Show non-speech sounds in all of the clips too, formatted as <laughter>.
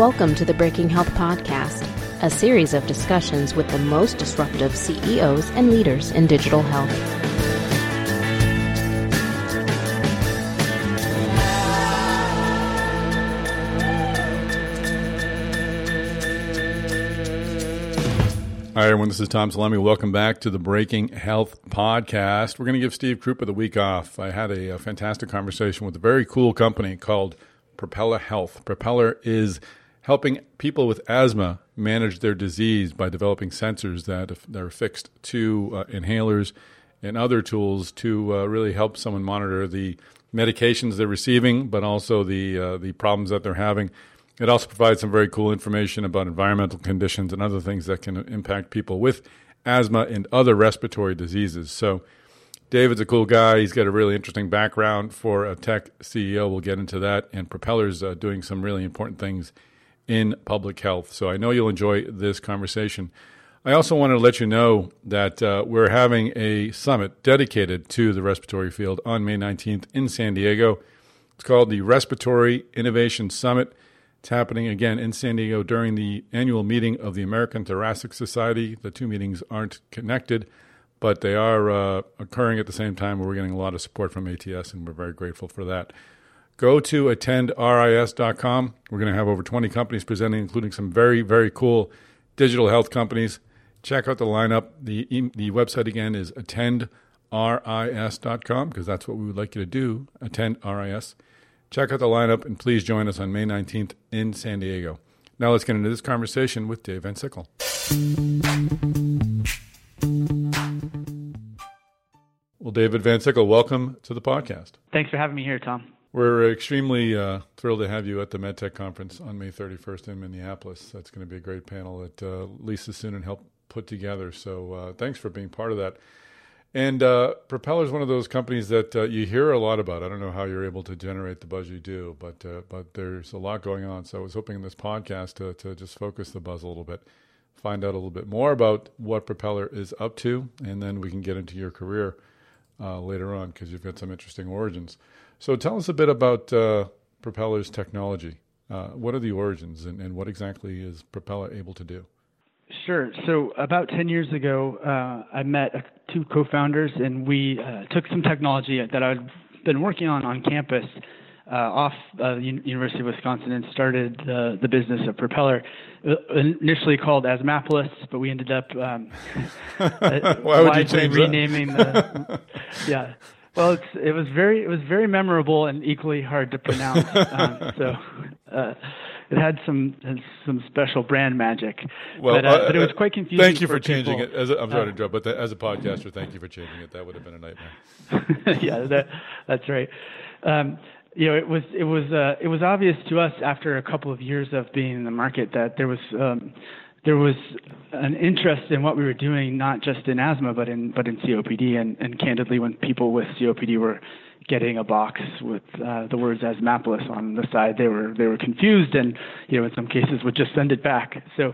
Welcome to the Breaking Health Podcast, a series of discussions with the most disruptive CEOs and leaders in digital health. Hi, everyone. This is Tom Salemi. Welcome back to the Breaking Health Podcast. We're going to give Steve Krupa the week off. I had a, a fantastic conversation with a very cool company called Propeller Health. Propeller is helping people with asthma manage their disease by developing sensors that are fixed to uh, inhalers and other tools to uh, really help someone monitor the medications they're receiving, but also the uh, the problems that they're having it also provides some very cool information about environmental conditions and other things that can impact people with asthma and other respiratory diseases. So, David's a cool guy. He's got a really interesting background for a tech CEO. We'll get into that. And Propeller's uh, doing some really important things in public health. So, I know you'll enjoy this conversation. I also wanted to let you know that uh, we're having a summit dedicated to the respiratory field on May 19th in San Diego. It's called the Respiratory Innovation Summit. It's happening again in San Diego during the annual meeting of the American Thoracic Society. The two meetings aren't connected, but they are uh, occurring at the same time. We're getting a lot of support from ATS, and we're very grateful for that. Go to attendris.com. We're going to have over 20 companies presenting, including some very, very cool digital health companies. Check out the lineup. The, the website again is attendris.com because that's what we would like you to do. Attendris. Check out the lineup and please join us on May 19th in San Diego. Now let's get into this conversation with Dave Van Sickle. Well, David Van Sickle, welcome to the podcast. Thanks for having me here, Tom. We're extremely uh, thrilled to have you at the MedTech conference on May 31st in Minneapolis. That's going to be a great panel that uh, Lisa Suennen helped put together. So uh, thanks for being part of that. And uh, Propeller is one of those companies that uh, you hear a lot about. I don't know how you're able to generate the buzz you do, but uh, but there's a lot going on. So I was hoping in this podcast to to just focus the buzz a little bit, find out a little bit more about what Propeller is up to, and then we can get into your career later on because you've got some interesting origins. So tell us a bit about uh, Propeller's technology. Uh, what are the origins, and, and what exactly is Propeller able to do? Sure. So about 10 years ago, uh, I met two co-founders, and we uh, took some technology that I'd been working on on campus uh, off uh, University of Wisconsin and started the, the business of Propeller. Uh, initially called Asthmapolis, but we ended up um, <laughs> Why would you change renaming the. <laughs> yeah. Well, it was very it was very memorable and equally hard to pronounce. <laughs> um, so uh, it had some some special brand magic. Well, but, uh, uh, but it was quite confusing. Thank you for, for changing people. it. As a, I'm sorry to uh, interrupt, but the, as a podcaster, thank you for changing it. That would have been a nightmare. <laughs> yeah, that, that's right. Um, you know, it was it was uh, it was obvious to us after a couple of years of being in the market that there was um, there was an interest in what we were doing, not just in asthma, but in but in COPD. And, and candidly, when people with COPD were getting a box with uh, the words Asthmapolis on the side, they were they were confused, and you know in some cases would just send it back. So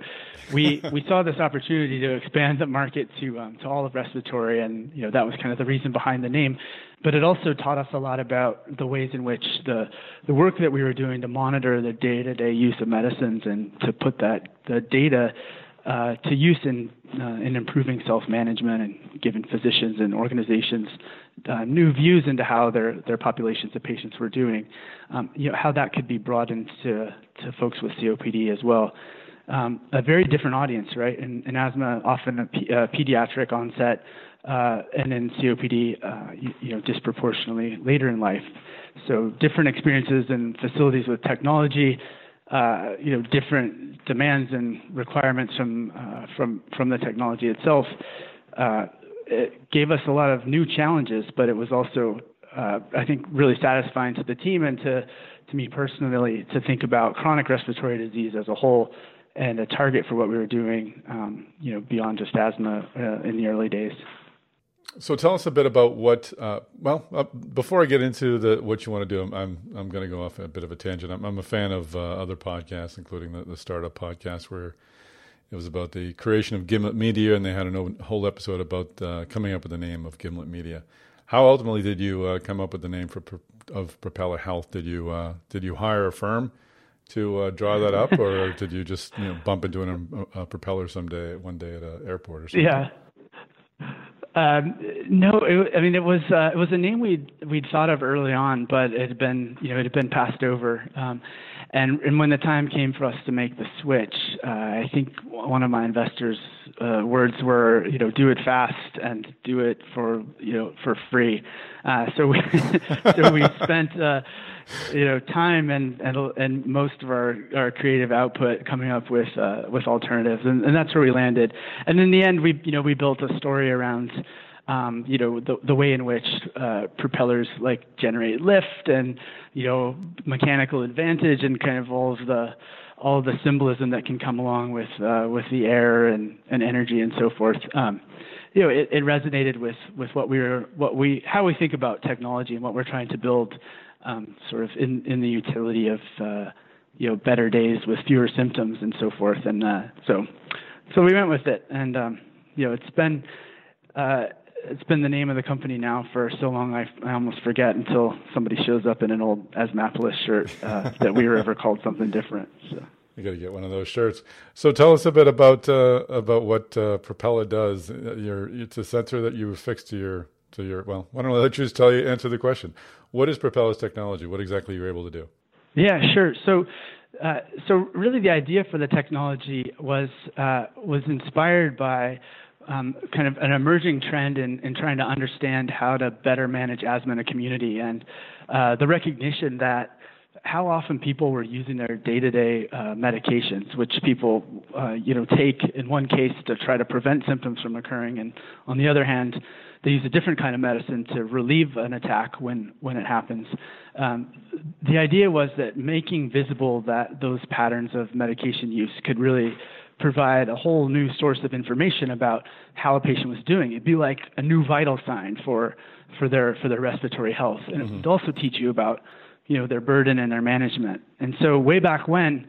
we <laughs> we saw this opportunity to expand the market to um, to all of respiratory, and you know that was kind of the reason behind the name. But it also taught us a lot about the ways in which the the work that we were doing to monitor the day-to-day use of medicines and to put that the data uh, to use in uh, in improving self-management and giving physicians and organizations uh, new views into how their their populations of patients were doing. Um, you know how that could be broadened to to folks with COPD as well. Um, a very different audience, right? In, in asthma, often a p- pediatric onset, uh, and in COPD, uh, you, you know, disproportionately later in life. So different experiences and facilities with technology, uh, you know, different demands and requirements from uh, from from the technology itself. Uh, it gave us a lot of new challenges, but it was also, uh, I think, really satisfying to the team and to to me personally to think about chronic respiratory disease as a whole and a target for what we were doing, um, you know, beyond just asthma in the early days. So tell us a bit about what. Uh, well, uh, before I get into the what you want to do, I'm I'm, I'm going to go off a bit of a tangent. I'm, I'm a fan of uh, other podcasts, including the, the startup podcast, where it was about the creation of Gimlet Media, and they had a whole episode about uh, coming up with the name of Gimlet Media. How ultimately did you uh, come up with the name for of Propeller Health? Did you uh, did you hire a firm to uh, draw that up, or <laughs> did you just you know, bump into an, a, a propeller someday, one day at an airport or something? Yeah. Um, no, it, I mean it was uh, it was a name we'd we'd thought of early on, but it had been you know it had been passed over. Um, and and when the time came for us to make the switch, uh, I think one of my investors' uh, words were you know do it fast and do it for you know for free. Uh, so we <laughs> so we spent. Uh, you know time and and and most of our our creative output coming up with uh, with alternatives and, and that's where we landed and in the end we you know we built a story around um, you know the the way in which uh, propellers like generate lift and you know mechanical advantage and kind of all of the all of the symbolism that can come along with uh, with the air and, and energy and so forth. Um, you know, it, it resonated with with what we were what we how we think about technology and what we're trying to build um, sort of in, in the utility of uh, you know better days with fewer symptoms and so forth. And uh, so so we went with it, and um, you know it's been uh, it's been the name of the company now for so long I, I almost forget until somebody shows up in an old Asthmapolis shirt uh, <laughs> that we were ever called something different. So. You got to get one of those shirts. So tell us a bit about uh, about what uh, Propeller does. Uh, your, it's a sensor that you affix to your to your. Well, why don't I let you just tell you answer the question? What is Propeller's technology? What exactly are you able to do? Yeah, sure. So, uh, so really, the idea for the technology was uh, was inspired by um, kind of an emerging trend in, in trying to understand how to better manage asthma in a community, and uh, the recognition that how often people were using their day-to-day uh, medications, which people, uh, you know, take in one case to try to prevent symptoms from occurring, and on the other hand, they use a different kind of medicine to relieve an attack when, when it happens. Um, the idea was that making visible that those patterns of medication use could really provide a whole new source of information about how a patient was doing. It'd be like a new vital sign for for their for their respiratory health, and mm-hmm. it would also teach you about you know their burden and their management. And so way back when,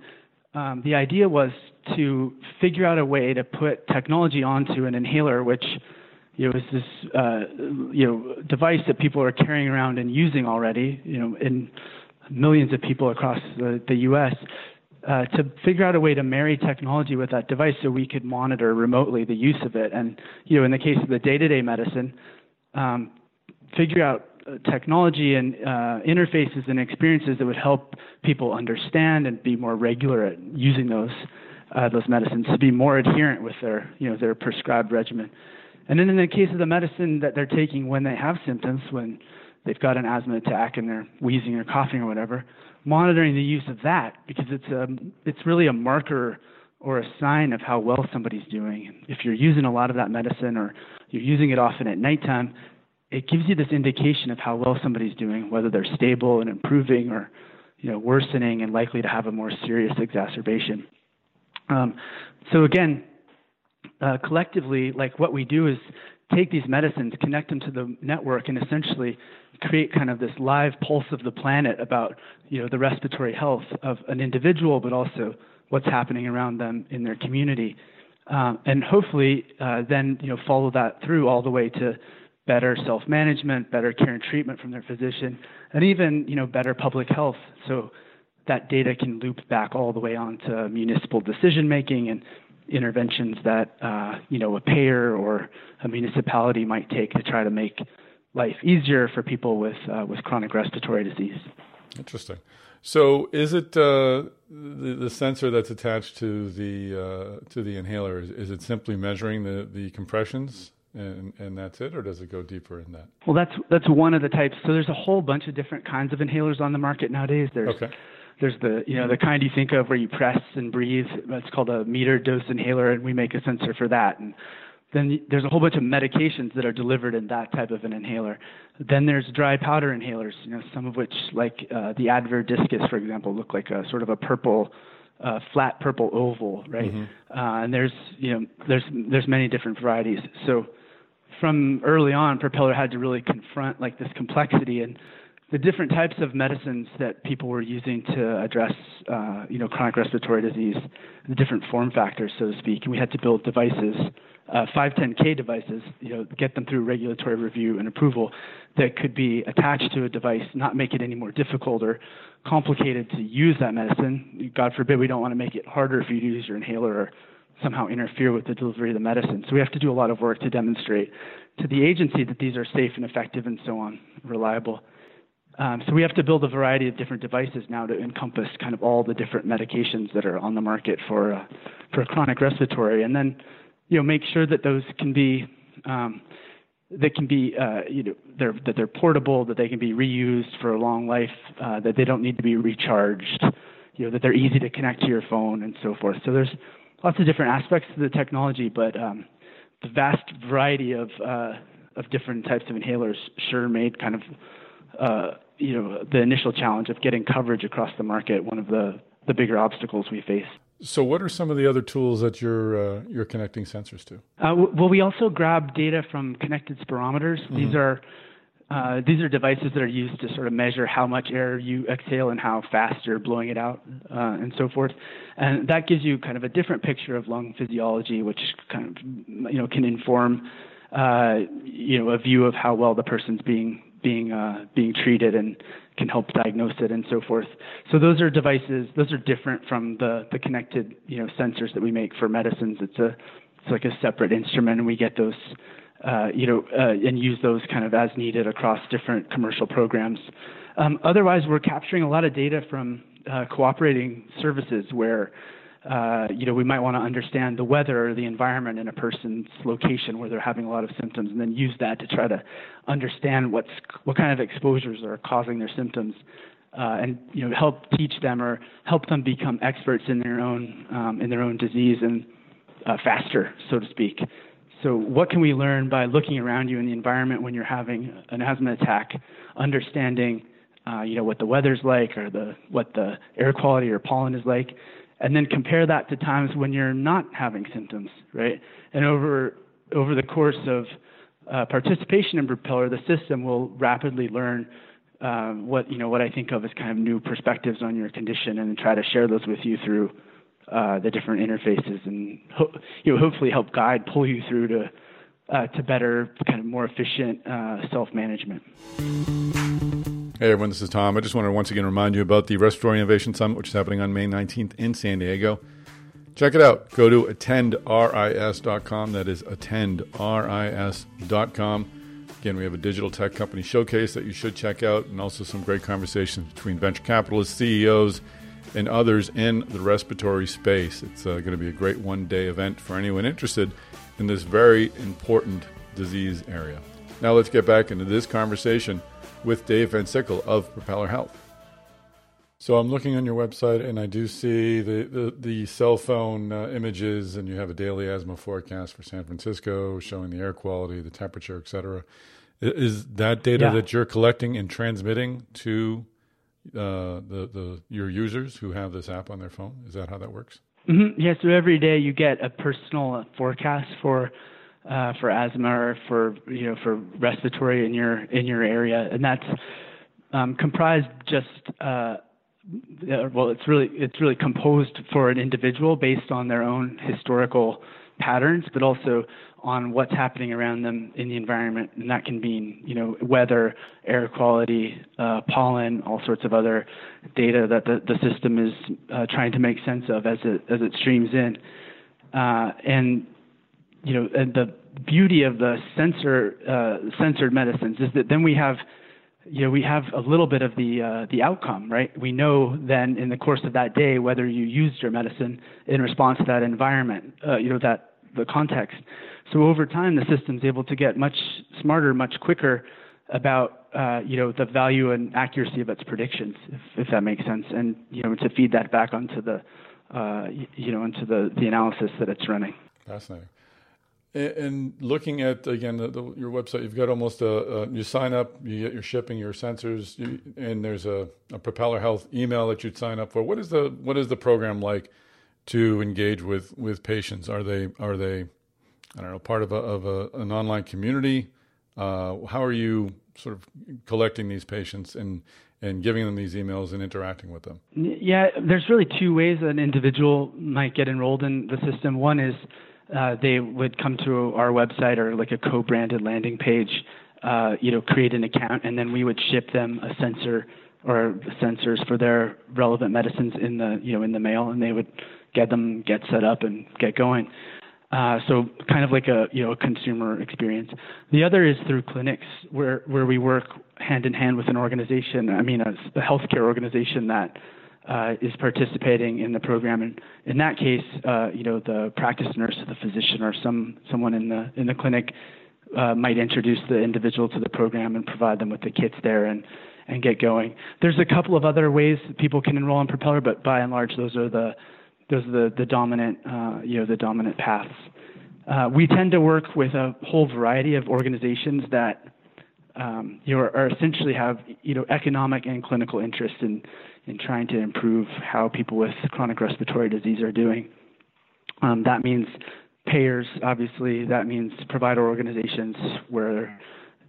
um, the idea was to figure out a way to put technology onto an inhaler, which you know, is this uh, you know device that people are carrying around and using already, you know, in millions of people across the, the U.S. Uh, to figure out a way to marry technology with that device so we could monitor remotely the use of it, and you know, in the case of the day-to-day medicine, um, figure out uh, technology and uh, interfaces and experiences that would help people understand and be more regular at using those uh, those medicines to be more adherent with their you know their prescribed regimen. And then in the case of the medicine that they're taking when they have symptoms, when they've got an asthma attack and they're wheezing or coughing or whatever, monitoring the use of that because it's a it's really a marker or a sign of how well somebody's doing. If you're using a lot of that medicine or you're using it often at nighttime, it gives you this indication of how well somebody's doing, whether they're stable and improving or you know worsening and likely to have a more serious exacerbation. Um, so again, uh, collectively, like what we do is take these medicines, connect them to the network, and essentially create kind of this live pulse of the planet about you know the respiratory health of an individual, but also what's happening around them in their community, um, and hopefully uh, then you know follow that through all the way to better self-management, better care and treatment from their physician, and even you know better public health. So that data can loop back all the way on to municipal decision making and interventions that uh, you know a payer or a municipality might take to try to make life easier for people with uh, with chronic respiratory disease. Interesting. So, is it uh, the, the sensor that's attached to the uh, to the inhaler? Is, is, it simply measuring the, the compressions, and, and that's it, or does it go deeper in that? Well, that's that's one of the types. So, there's a whole bunch of different kinds of inhalers on the market nowadays. There's okay there's the you know the kind you think of where you press and breathe. It's called a meter dose inhaler, and we make a sensor for that. And then there's a whole bunch of medications that are delivered in that type of an inhaler. Then there's dry powder inhalers, you know, some of which, like uh, the Advair Diskus, for example, look like a sort of a purple, uh, flat purple oval, right? Mm-hmm. Uh, and there's you know there's there's many different varieties. So from early on, Propeller had to really confront like this complexity and the different types of medicines that people were using to address, uh, you know, chronic respiratory disease, the different form factors, so to speak. And we had to build devices, uh, 510K devices, you know, get them through regulatory review and approval that could be attached to a device, not make it any more difficult or complicated to use that medicine. God forbid we don't want to make it harder for you to use your inhaler or somehow interfere with the delivery of the medicine. So we have to do a lot of work to demonstrate to the agency that these are safe and effective and so on, reliable. Um, so we have to build a variety of different devices now to encompass kind of all the different medications that are on the market for uh, for chronic respiratory, and then you know make sure that those can be um, that can be uh, you know they're, that they're portable, that they can be reused for a long life, uh, that they don't need to be recharged, you know that they're easy to connect to your phone and so forth. So there's lots of different aspects to the technology, but um, the vast variety of uh, of different types of inhalers sure made kind of uh, you know the initial challenge of getting coverage across the market one of the the bigger obstacles we face. So, what are some of the other tools that you're uh, you're connecting sensors to? Uh, well, we also grab data from connected spirometers. Mm-hmm. These are uh, these are devices that are used to sort of measure how much air you exhale and how fast you're blowing it out, uh, and so forth. And that gives you kind of a different picture of lung physiology, which kind of you know can inform uh, you know a view of how well the person's being being uh, being treated and can help diagnose it and so forth. So those are devices. Those are different from the the connected you know sensors that we make for medicines. It's a it's like a separate instrument, and we get those uh, you know, uh, and use those kind of as needed across different commercial programs. Um, otherwise, we're capturing a lot of data from uh, cooperating services where, uh, you know, we might want to understand the weather or the environment in a person's location where they're having a lot of symptoms, and then use that to try to understand what's what kind of exposures are causing their symptoms. Uh, and you know help teach them or help them become experts in their own um, in their own disease and uh, faster, so to speak. So, what can we learn by looking around you in the environment when you're having an asthma attack, understanding, uh, you know, what the weather's like or the what the air quality or pollen is like, and then compare that to times when you're not having symptoms, right? And over over the course of uh, participation in Propeller, the system will rapidly learn uh, what you know what I think of as kind of new perspectives on your condition, and try to share those with you through uh, the different interfaces and ho- you know hopefully help guide pull you through to uh, to better kind of more efficient uh, self management. Hey everyone, this is Tom. I just want to once again remind you about the Respiratory Innovation Summit, which is happening on May 19th in San Diego. Check it out. Go to attendris.com. That is attendris.com. Again, we have a digital tech company showcase that you should check out, and also some great conversations between venture capitalists, CEOs, and others in the respiratory space. It's uh, going to be a great one day event for anyone interested in this very important disease area. Now, let's get back into this conversation with Dave Van Sickle of Propeller Health. So, I'm looking on your website and I do see the, the, the cell phone uh, images, and you have a daily asthma forecast for San Francisco showing the air quality, the temperature, et cetera. Is that data yeah. that you're collecting and transmitting to uh, the the your users who have this app on their phone? Is that how that works? Mm-hmm. Yeah. So every day you get a personal forecast for uh, for asthma or for you know for respiratory in your in your area, and that's um, comprised just. Uh, well, it's really it's really composed for an individual based on their own historical patterns, but also on what's happening around them in the environment, and that can mean you know weather, air quality, uh, pollen, all sorts of other data that the, the system is uh, trying to make sense of as it as it streams in, uh, and you know and the beauty of the uh, sensored medicines is that then we have you know we have a little bit of the uh, the outcome right we know then in the course of that day whether you used your medicine in response to that environment uh, you know that the context so over time, the system's able to get much smarter, much quicker about uh, you know the value and accuracy of its predictions, if, if that makes sense, and you know to feed that back onto the uh, you know into the the analysis that it's running. Fascinating. And looking at again the, the, your website, you've got almost a, a, you sign up, you get your shipping, your sensors, you, and there's a, a Propeller Health email that you'd sign up for. What is the what is the program like to engage with with patients? Are they are they I don't know, part of a, of a, an online community? Uh, how are you sort of collecting these patients and and giving them these emails and interacting with them? Yeah, there's really two ways an individual might get enrolled in the system. One is uh, they would come to our website or like a co-branded landing page, uh, you know, create an account, and then we would ship them a sensor or sensors for their relevant medicines in the you know in the mail, and they would get them get set up and get going. Uh, so kind of like a you know a consumer experience. The other is through clinics where where we work hand in hand with an organization. I mean a, a healthcare organization that uh, is participating in the program. And in that case, uh, you know the practice nurse, or the physician, or some someone in the in the clinic uh, might introduce the individual to the program and provide them with the kits there and and get going. There's a couple of other ways people can enroll in Propeller, but by and large, those are the those are the, the dominant, uh, you know, the dominant paths. Uh, we tend to work with a whole variety of organizations that um, you know, are essentially have you know economic and clinical interest in in trying to improve how people with chronic respiratory disease are doing. Um, that means payers, obviously. That means provider organizations where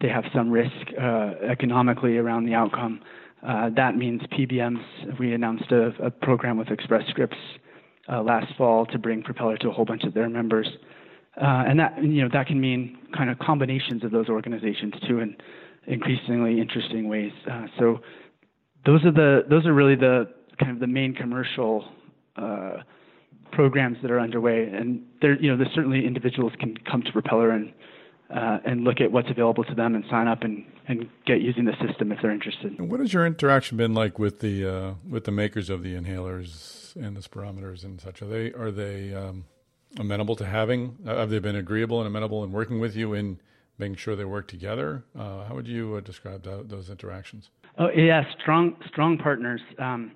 they have some risk uh, economically around the outcome. Uh, that means PBMs. We announced a, a program with Express Scripts uh, last fall to bring Propeller to a whole bunch of their members. Uh, and that you know that can mean kind of combinations of those organizations too in increasingly interesting ways. Uh, so those are the those are really the kind of the main commercial uh, programs that are underway. And there you know there's certainly individuals can come to Propeller and uh, and look at what's available to them and sign up and, and get using the system if they're interested. And what has your interaction been like with the uh, with the makers of the inhalers and the spirometers and such? Are they are they um, amenable to having? Uh, have they been agreeable and amenable in working with you in making sure they work together? Uh, how would you uh, describe that, those interactions? Oh yeah, strong strong partners. Um,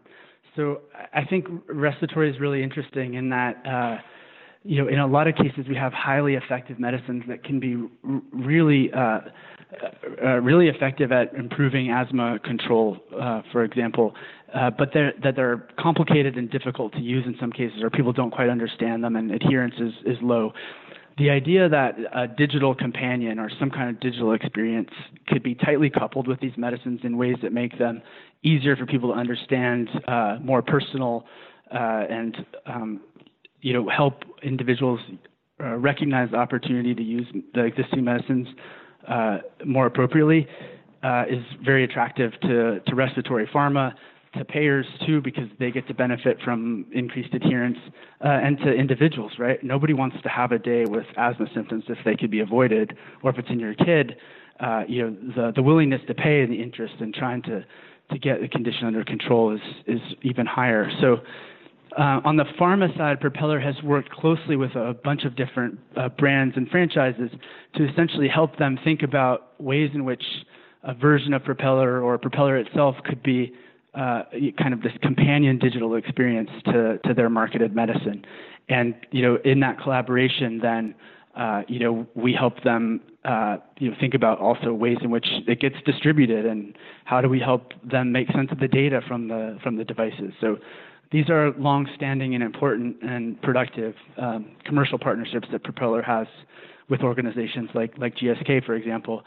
so I think respiratory is really interesting in that. Uh, you know, in a lot of cases, we have highly effective medicines that can be r- really, uh, uh, really effective at improving asthma control, uh, for example uh, but they're, that they're complicated and difficult to use in some cases, or people don't quite understand them, and adherence is, is low. The idea that a digital companion or some kind of digital experience could be tightly coupled with these medicines in ways that make them easier for people to understand, uh, more personal, uh, and um, you know help individuals uh, recognize the opportunity to use the existing medicines uh, more appropriately uh, is very attractive to, to respiratory pharma to payers too because they get to benefit from increased adherence uh, and to individuals right? Nobody wants to have a day with asthma symptoms if they could be avoided. Or if it's in your kid uh, you know the the willingness to pay and the interest in trying to to get the condition under control is is even higher. So uh, on the pharma side, Propeller has worked closely with a bunch of different uh, brands and franchises to essentially help them think about ways in which a version of Propeller or Propeller itself could be uh, kind of this companion digital experience to, to their marketed medicine. And, you know, in that collaboration, then, uh, you know, we help them, uh, you know, think about also ways in which it gets distributed and how do we help them make sense of the data from the, from the devices. So these are long-standing and important and productive um, commercial partnerships that Propeller has with organizations like, like GSK, for example,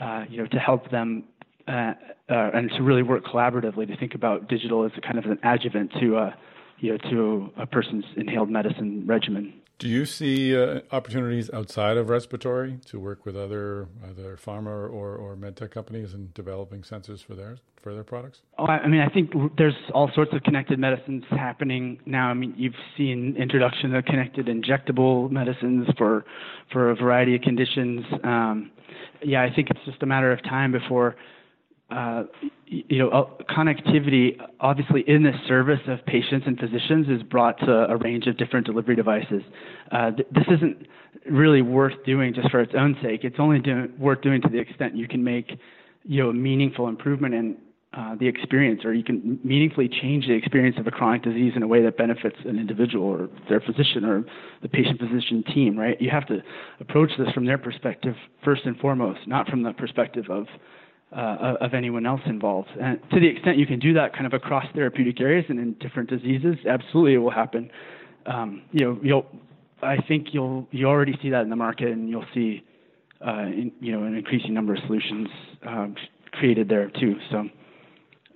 uh, you know, to help them uh, uh, and to really work collaboratively to think about digital as a kind of an adjuvant to, uh, you know, to a person's inhaled medicine regimen. Do you see uh, opportunities outside of respiratory to work with other either pharma or, or medtech companies in developing sensors for their for their products? Oh, I mean, I think there's all sorts of connected medicines happening now. I mean, you've seen introduction of connected injectable medicines for for a variety of conditions. Um, yeah, I think it's just a matter of time before uh, you know, uh, connectivity, obviously, in the service of patients and physicians, is brought to a range of different delivery devices. Uh, th- this isn't really worth doing just for its own sake. It's only do- worth doing to the extent you can make, you know, a meaningful improvement in uh, the experience, or you can meaningfully change the experience of a chronic disease in a way that benefits an individual or their physician or the patient-physician team. Right? You have to approach this from their perspective first and foremost, not from the perspective of uh, of anyone else involved. And to the extent you can do that kind of across therapeutic areas and in different diseases, absolutely it will happen. Um, you know, you'll, I think you'll you already see that in the market, and you'll see uh, in, you know, an increasing number of solutions um, created there too. So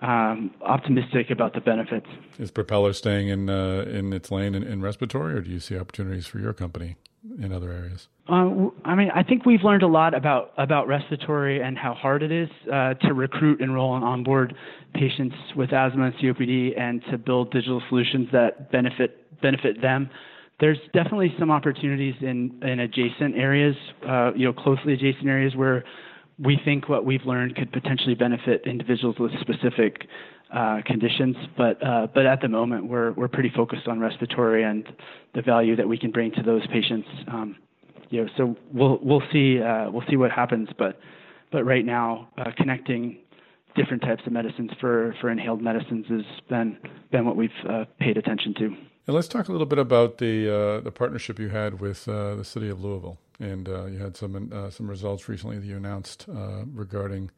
um, optimistic about the benefits. Is Propeller staying in uh, in its lane in, in, respiratory, or do you see opportunities for your company in other areas? Uh, I mean, I think we've learned a lot about about respiratory and how hard it is uh, to recruit, enroll, and onboard patients with asthma and COPD, and to build digital solutions that benefit benefit them. There's definitely some opportunities in in adjacent areas, uh, you know, closely adjacent areas where we think what we've learned could potentially benefit individuals with specific uh, conditions, but uh, but at the moment we're we're pretty focused on respiratory and the value that we can bring to those patients. Um, you know, so we'll we'll see uh, we'll see what happens, but but right now uh, connecting different types of medicines for for inhaled medicines has been been what we've uh, paid attention to. And let's talk a little bit about the uh, the partnership you had with the city of Louisville and uh, you had some uh, some results recently that you announced uh, regarding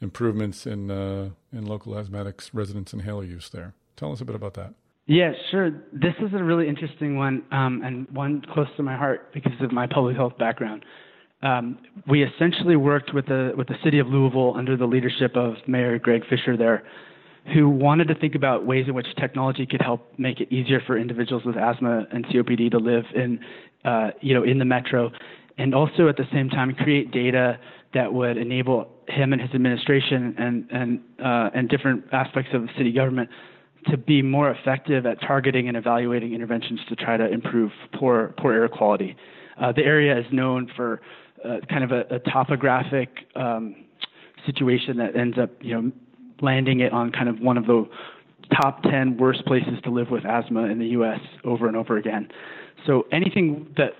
improvements in uh, in local asthmatics residents inhaler use there. Tell us a bit about that. Yeah, sure. This is a really interesting one um, and one close to my heart because of my public health background. Um, we essentially worked with the with the city of Louisville under the leadership of Mayor Greg Fisher there, who wanted to think about ways in which technology could help make it easier for individuals with asthma and COPD to live in, uh, you know, in the metro and also at the same time create data that would enable him and his administration and and uh, and different aspects of the city government to be more effective at targeting and evaluating interventions to try to improve poor poor air quality. Uh, the area is known for uh, kind of a, a topographic um, situation that ends up you know landing it on kind of one of the top 10 worst places to live with asthma in the U.S. over and over again. So anything that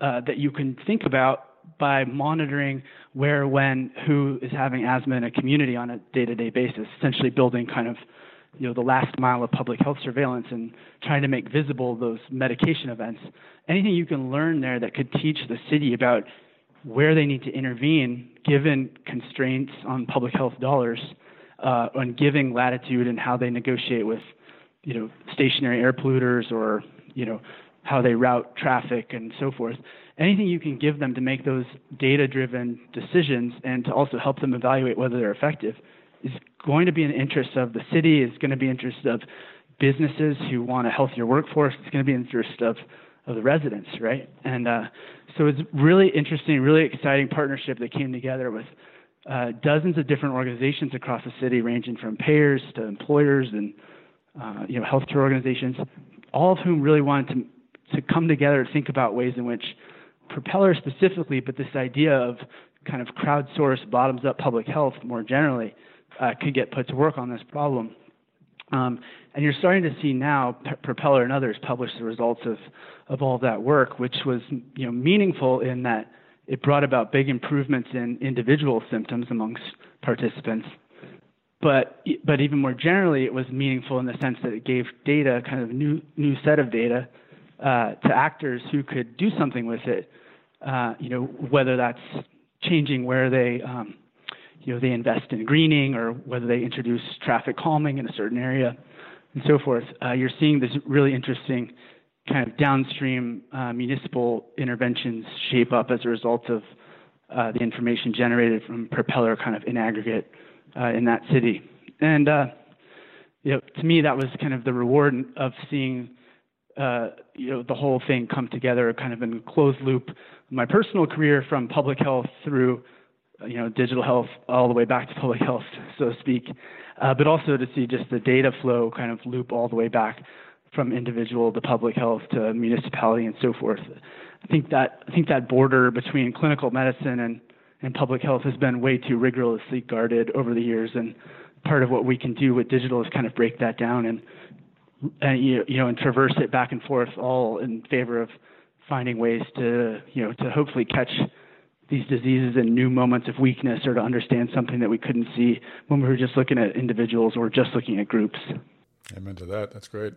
uh, that you can think about by monitoring where, when, who is having asthma in a community on a day-to-day basis, essentially building kind of you know the last mile of public health surveillance and trying to make visible those medication events. Anything you can learn there that could teach the city about where they need to intervene given constraints on public health dollars uh, and giving latitude and how they negotiate with you know stationary air polluters or you know how they route traffic and so forth. Anything you can give them to make those data driven decisions and to also help them evaluate whether they're effective is going to be in the interest of the city, is going to be in the interest of businesses who want a healthier workforce, it's going to be in the interest of, of the residents, right? And uh, so it's really interesting, really exciting partnership that came together with uh, dozens of different organizations across the city, ranging from payers to employers and uh, you know healthcare organizations, all of whom really wanted to to come together to think about ways in which propeller specifically, but this idea of kind of crowdsourced, bottoms up public health more generally uh, could get put to work on this problem. Um, and you're starting to see now P- Propeller and others publish the results of, of all of that work, which was you know, meaningful in that it brought about big improvements in individual symptoms amongst participants. But, but even more generally, it was meaningful in the sense that it gave data, kind of new, new set of data uh, to actors who could do something with it. Uh, you know, whether that's changing where they, um, you know, they invest in greening or whether they introduce traffic calming in a certain area and so forth. Uh, you're seeing this really interesting kind of downstream uh, municipal interventions shape up as a result of uh, the information generated from Propeller kind of in aggregate uh, in that city. And, you know, to me, that was kind of the reward of seeing uh, you know the whole thing come together kind of in a closed loop. My personal career from public health through you know digital health all the way back to public health so to speak uh, but also to see just the data flow kind of loop all the way back from individual to public health to municipality and so forth. I think that i think that border between clinical medicine and and public health has been way too rigorously guarded over the years and part of what we can do with digital is kind of break that down and and you you know and traverse it back and forth all in favor of finding ways to you know to hopefully catch these diseases in new moments of weakness or to understand something that we couldn't see when we were just looking at individuals or just looking at groups. Amen to that. That's great.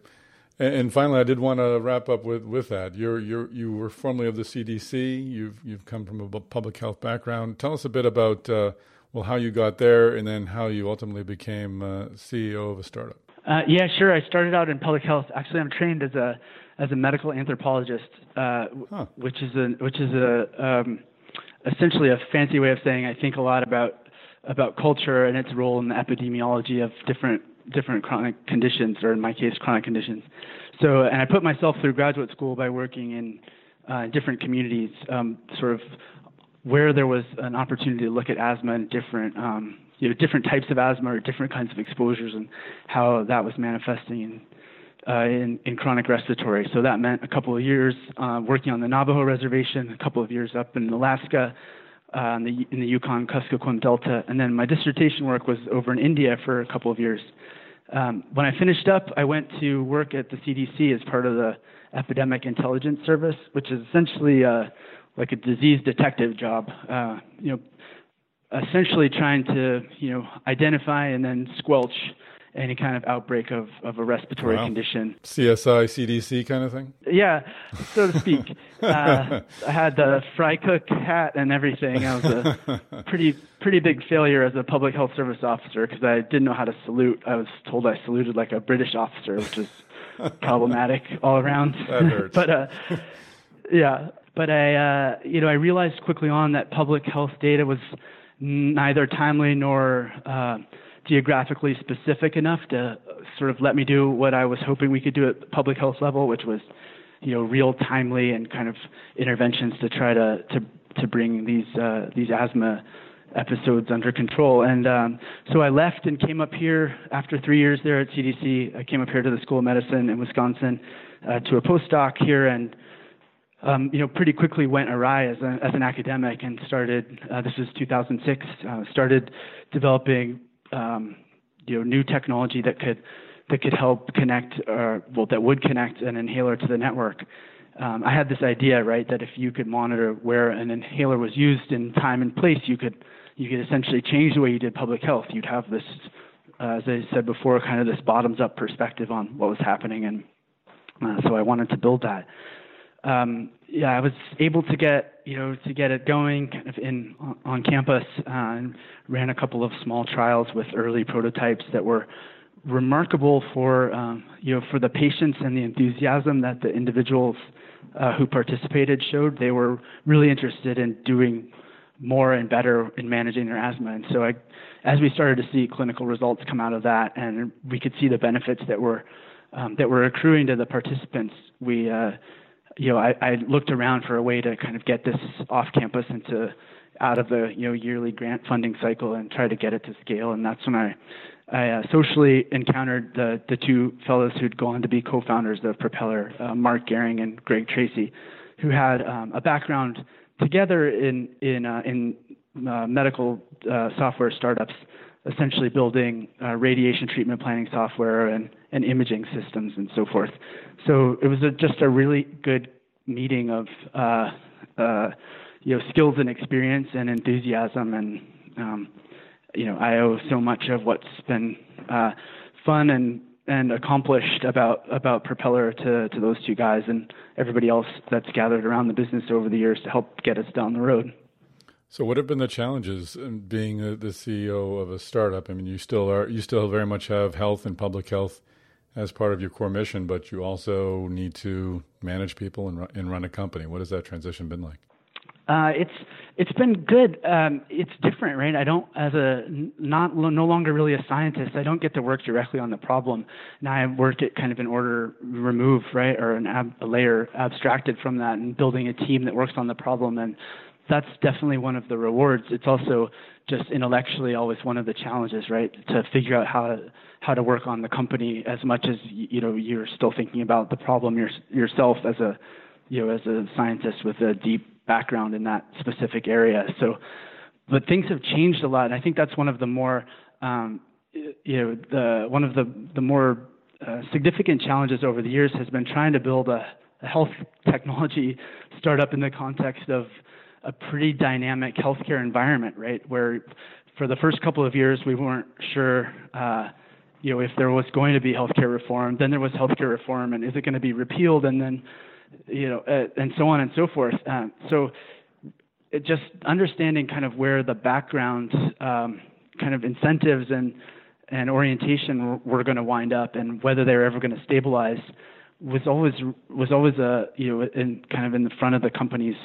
And, finally, I did want to wrap up with, with that. You're, you're, you were formerly of the CDC. You've, you've come from a public health background. Tell us a bit about, uh, well, how you got there and then how you ultimately became uh, CEO of a startup. Uh, yeah, sure. I started out in public health. Actually, I'm trained as a as a medical anthropologist, uh, huh. which is a which is a um, essentially a fancy way of saying I think a lot about about culture and its role in the epidemiology of different different chronic conditions, or in my case, chronic conditions. So, and I put myself through graduate school by working in uh, different communities, um, sort of where there was an opportunity to look at asthma and different um, you know different types of asthma or different kinds of exposures and how that was manifesting in uh, in, in, chronic respiratory. So that meant a couple of years uh, working on the Navajo reservation, a couple of years up in Alaska, uh, in, the, in the Yukon Kuskokwim Delta, and then my dissertation work was over in India for a couple of years. Um, when I finished up, I went to work at the CDC as part of the Epidemic Intelligence Service, which is essentially uh, like a disease detective job. Uh, you know, essentially trying to you know identify and then squelch any kind of outbreak of, of a respiratory wow. condition. CSI, CDC kind of thing? Yeah, so to speak. <laughs> uh, I had the fry cook hat and everything. I was a <laughs> pretty pretty big failure as a public health service officer because I didn't know how to salute. I was told I saluted like a British officer, which is <laughs> problematic all around. That hurts. but uh, yeah, but I uh, you know I realized quickly on that public health data was neither timely nor uh, geographically specific enough to sort of let me do what I was hoping we could do at public health level, which was, you know, real timely and kind of interventions to try to to to bring these uh, these asthma episodes under control. And um, so I left and came up here after three years there at CDC. I came up here to the School of Medicine in Wisconsin uh, to a postdoc here and. Um, you know, pretty quickly went awry as, a, as an academic and started. Uh, this is 2006. Uh, started developing um, you know new technology that could that could help connect or uh, well that would connect an inhaler to the network. Um, I had this idea right that if you could monitor where an inhaler was used in time and place, you could you could essentially change the way you did public health. You'd have this, uh, as I said before, kind of this bottoms up perspective on what was happening, and uh, so I wanted to build that. Um, yeah, I was able to get you know to get it going kind of in on campus uh, and ran a couple of small trials with early prototypes that were remarkable for um, you know for the patients and the enthusiasm that the individuals uh, who participated showed. They were really interested in doing more and better in managing their asthma, and so I, as we started to see clinical results come out of that, and we could see the benefits that were um, that were accruing to the participants, we uh, you know, I, I looked around for a way to kind of get this off campus into out of the you know yearly grant funding cycle and try to get it to scale. And that's when I I uh, socially encountered the the two fellows who'd gone to be co-founders of Propeller, uh, Mark Gehring and Greg Tracy, who had um, a background together in in uh, in uh, medical uh, software startups, essentially building uh, radiation treatment planning software and and imaging systems and so forth. So it was a, just a really good meeting of uh, uh, you know skills and experience and enthusiasm and um, you know I owe so much of what's been uh, fun and and accomplished about about Propeller to to those two guys and everybody else that's gathered around the business over the years to help get us down the road. So, what have been the challenges in being the CEO of a startup? I mean, you still are you still very much have health and public health as part of your core mission, but you also need to manage people and, and run a company. What has that transition been like? Uh, it's it's been good. Um, it's different, right? I don't, as a not no longer really a scientist, I don't get to work directly on the problem. Now I work it kind of in order removed, right, or an ab, a layer abstracted from that, and building a team that works on the problem. And that's definitely one of the rewards. It's also just intellectually always one of the challenges, right? To figure out how to how to work on the company as much as you know you're still thinking about the problem your, yourself as a you know as a scientist with a deep background in that specific area. So, but things have changed a lot, and I think that's one of the more um, you know the one of the the more uh, significant challenges over the years has been trying to build a, a health <laughs> technology startup in the context of a pretty dynamic healthcare environment, right? Where for the first couple of years we weren't sure, uh, you know, if there was going to be healthcare reform. Then there was healthcare reform, and is it going to be repealed? And then, you know, uh, and so on and so forth. Uh, so, it just understanding kind of where the background, um, kind of incentives and and orientation were going to wind up, and whether they were ever going to stabilize, was always was always a you know in kind of in the front of the company's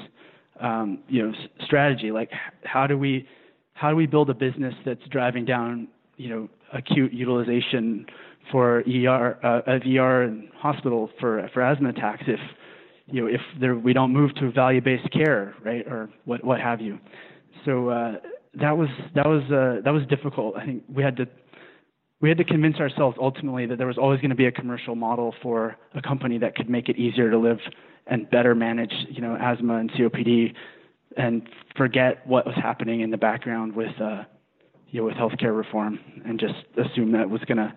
um, you know s- strategy. Like how do we how do we build a business that's driving down you know acute utilization for ER uh, of ER and hospital for for asthma attacks if you know if there, we don't move to value based care right or what what have you. So uh, that was that was uh, that was difficult. I think we had to we had to convince ourselves ultimately that there was always going to be a commercial model for a company that could make it easier to live and better manage, you know, asthma and COPD, and forget what was happening in the background with, uh, you know, with healthcare reform, and just assume that it was going to,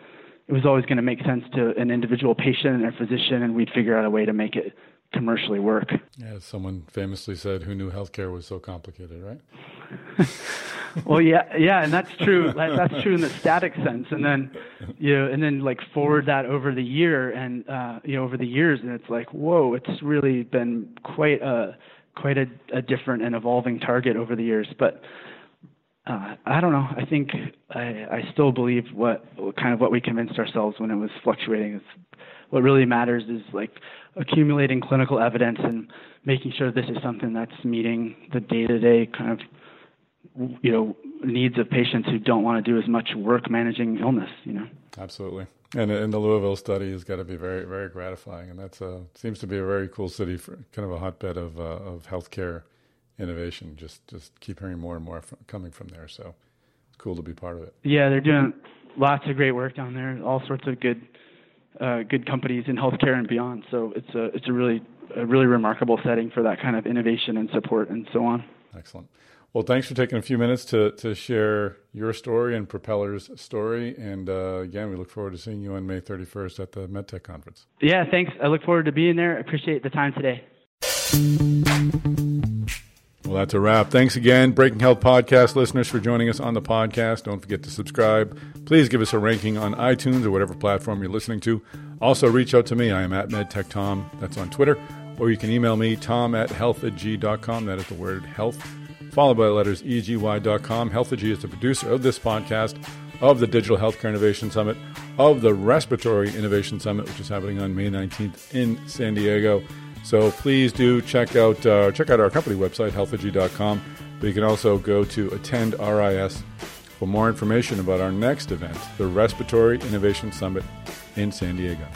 it was always going to make sense to an individual patient and a physician, and we'd figure out a way to make it commercially work. Yeah, someone famously said, "Who knew healthcare was so complicated?" Right? <laughs> well, yeah, yeah, and that's true. That's true in the static sense, and then you know, and then like forward that over the year and uh, you know over the years, and it's like, whoa, it's really been quite a quite a, a different and evolving target over the years. But uh, I don't know. I think I, I still believe what kind of what we convinced ourselves when it was fluctuating is what really matters is like accumulating clinical evidence and making sure this is something that's meeting the day-to-day kind of you know needs of patients who don't want to do as much work managing illness you know? Absolutely. And, and the louisville study has got to be very very gratifying and that's a seems to be a very cool city for kind of a hotbed of uh, of healthcare innovation. Just just keep hearing more and more from, coming from there so it's cool to be part of it. Yeah they're doing lots of great work down there all sorts of good good companies in healthcare and beyond so it's a it's a really a really remarkable setting for that kind of innovation and support and so on excellent well, thanks for taking a few minutes to, to share your story and Propeller's story. And uh, again, we look forward to seeing you on May 31st at the MedTech conference. Yeah, thanks. I look forward to being there. Appreciate the time today. Well, that's a wrap. Thanks again, Breaking Health Podcast listeners, for joining us on the podcast. Don't forget to subscribe. Please give us a ranking on iTunes or whatever platform you're listening to. Also, reach out to me. I am at MedTechTom. That's on Twitter. Or you can email me, tom at healthegy.com. That is the word health followed by the letters EGY.com. Healthegy is the producer of this podcast, of the Digital Healthcare Innovation Summit, of the Respiratory Innovation Summit, which is happening on May 19th in San Diego. So please do check out uh, check out our company website, healthegy.com. But you can also go to attend RIS for more information about our next event, the Respiratory Innovation Summit in San Diego.